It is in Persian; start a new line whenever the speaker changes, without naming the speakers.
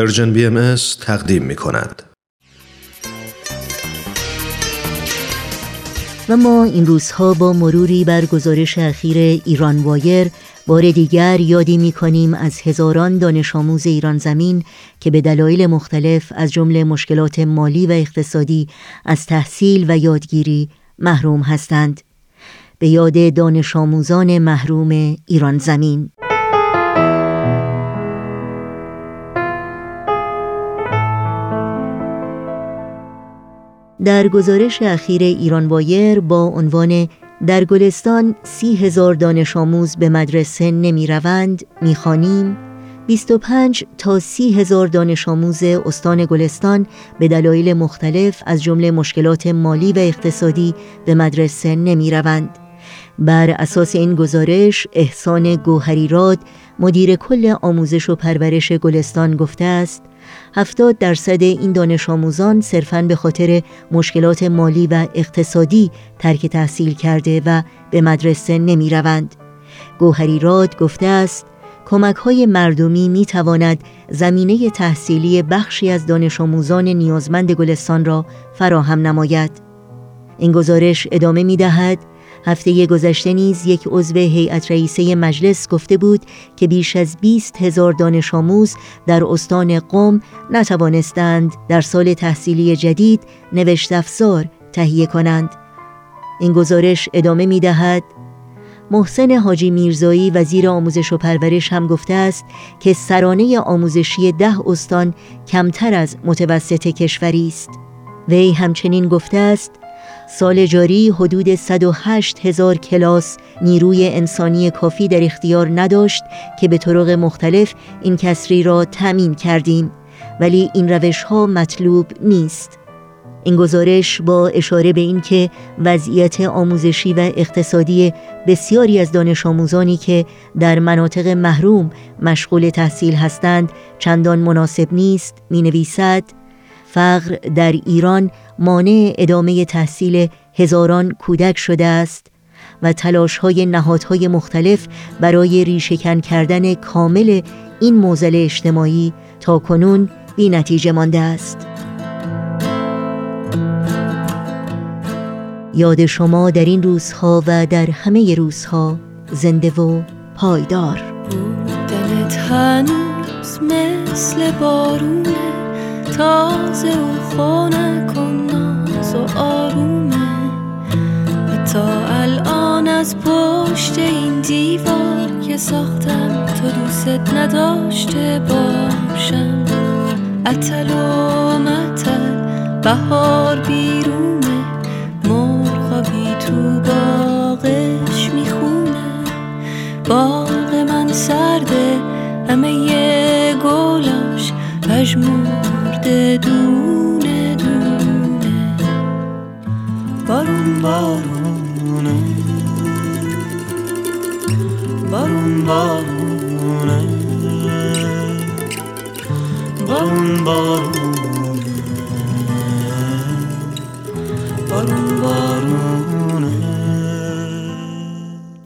Persian BM تقدیم می کند.
و ما این روزها با مروری بر گزارش اخیر ایران وایر بار دیگر یادی می کنیم از هزاران دانش آموز ایران زمین که به دلایل مختلف از جمله مشکلات مالی و اقتصادی از تحصیل و یادگیری محروم هستند به یاد دانش آموزان محروم ایران زمین در گزارش اخیر ایران وایر با عنوان در گلستان سی هزار دانش آموز به مدرسه نمی روند می خانیم 25 تا سی هزار دانش آموز استان گلستان به دلایل مختلف از جمله مشکلات مالی و اقتصادی به مدرسه نمی روند. بر اساس این گزارش احسان گوهریراد مدیر کل آموزش و پرورش گلستان گفته است هفتاد درصد این دانش آموزان صرفاً به خاطر مشکلات مالی و اقتصادی ترک تحصیل کرده و به مدرسه نمی روند. گوهری راد گفته است کمک های مردمی می تواند زمینه تحصیلی بخشی از دانش آموزان نیازمند گلستان را فراهم نماید. این گزارش ادامه می دهد هفته گذشته نیز یک عضو هیئت رئیسه مجلس گفته بود که بیش از 20 هزار دانش آموز در استان قم نتوانستند در سال تحصیلی جدید نوشت افزار تهیه کنند. این گزارش ادامه می دهد محسن حاجی میرزایی وزیر آموزش و پرورش هم گفته است که سرانه آموزشی ده استان کمتر از متوسط کشوری است. وی همچنین گفته است سال جاری حدود 108 هزار کلاس نیروی انسانی کافی در اختیار نداشت که به طرق مختلف این کسری را تمین کردیم ولی این روش ها مطلوب نیست. این گزارش با اشاره به اینکه وضعیت آموزشی و اقتصادی بسیاری از دانش آموزانی که در مناطق محروم مشغول تحصیل هستند چندان مناسب نیست می نویسد فقر در ایران مانع ادامه تحصیل هزاران کودک شده است و تلاش های نهادهای مختلف برای ریشهکن کردن کامل این موزل اجتماعی تا کنون بی نتیجه مانده است. یاد شما در این روزها و در همه روزها زنده و پایدار
دلت هنوز مثل بارونه تازه و خونه و آرومه. تا الان از پشت این دیوار که ساختم تو دوست نداشته باشم. اتل و متل بهار بیرونه. مرغابی تو باغش می‌خونه. باغ من سرده همه یه گلاش پژمرده دونه بارونه بارون بارونه. بارون بارونه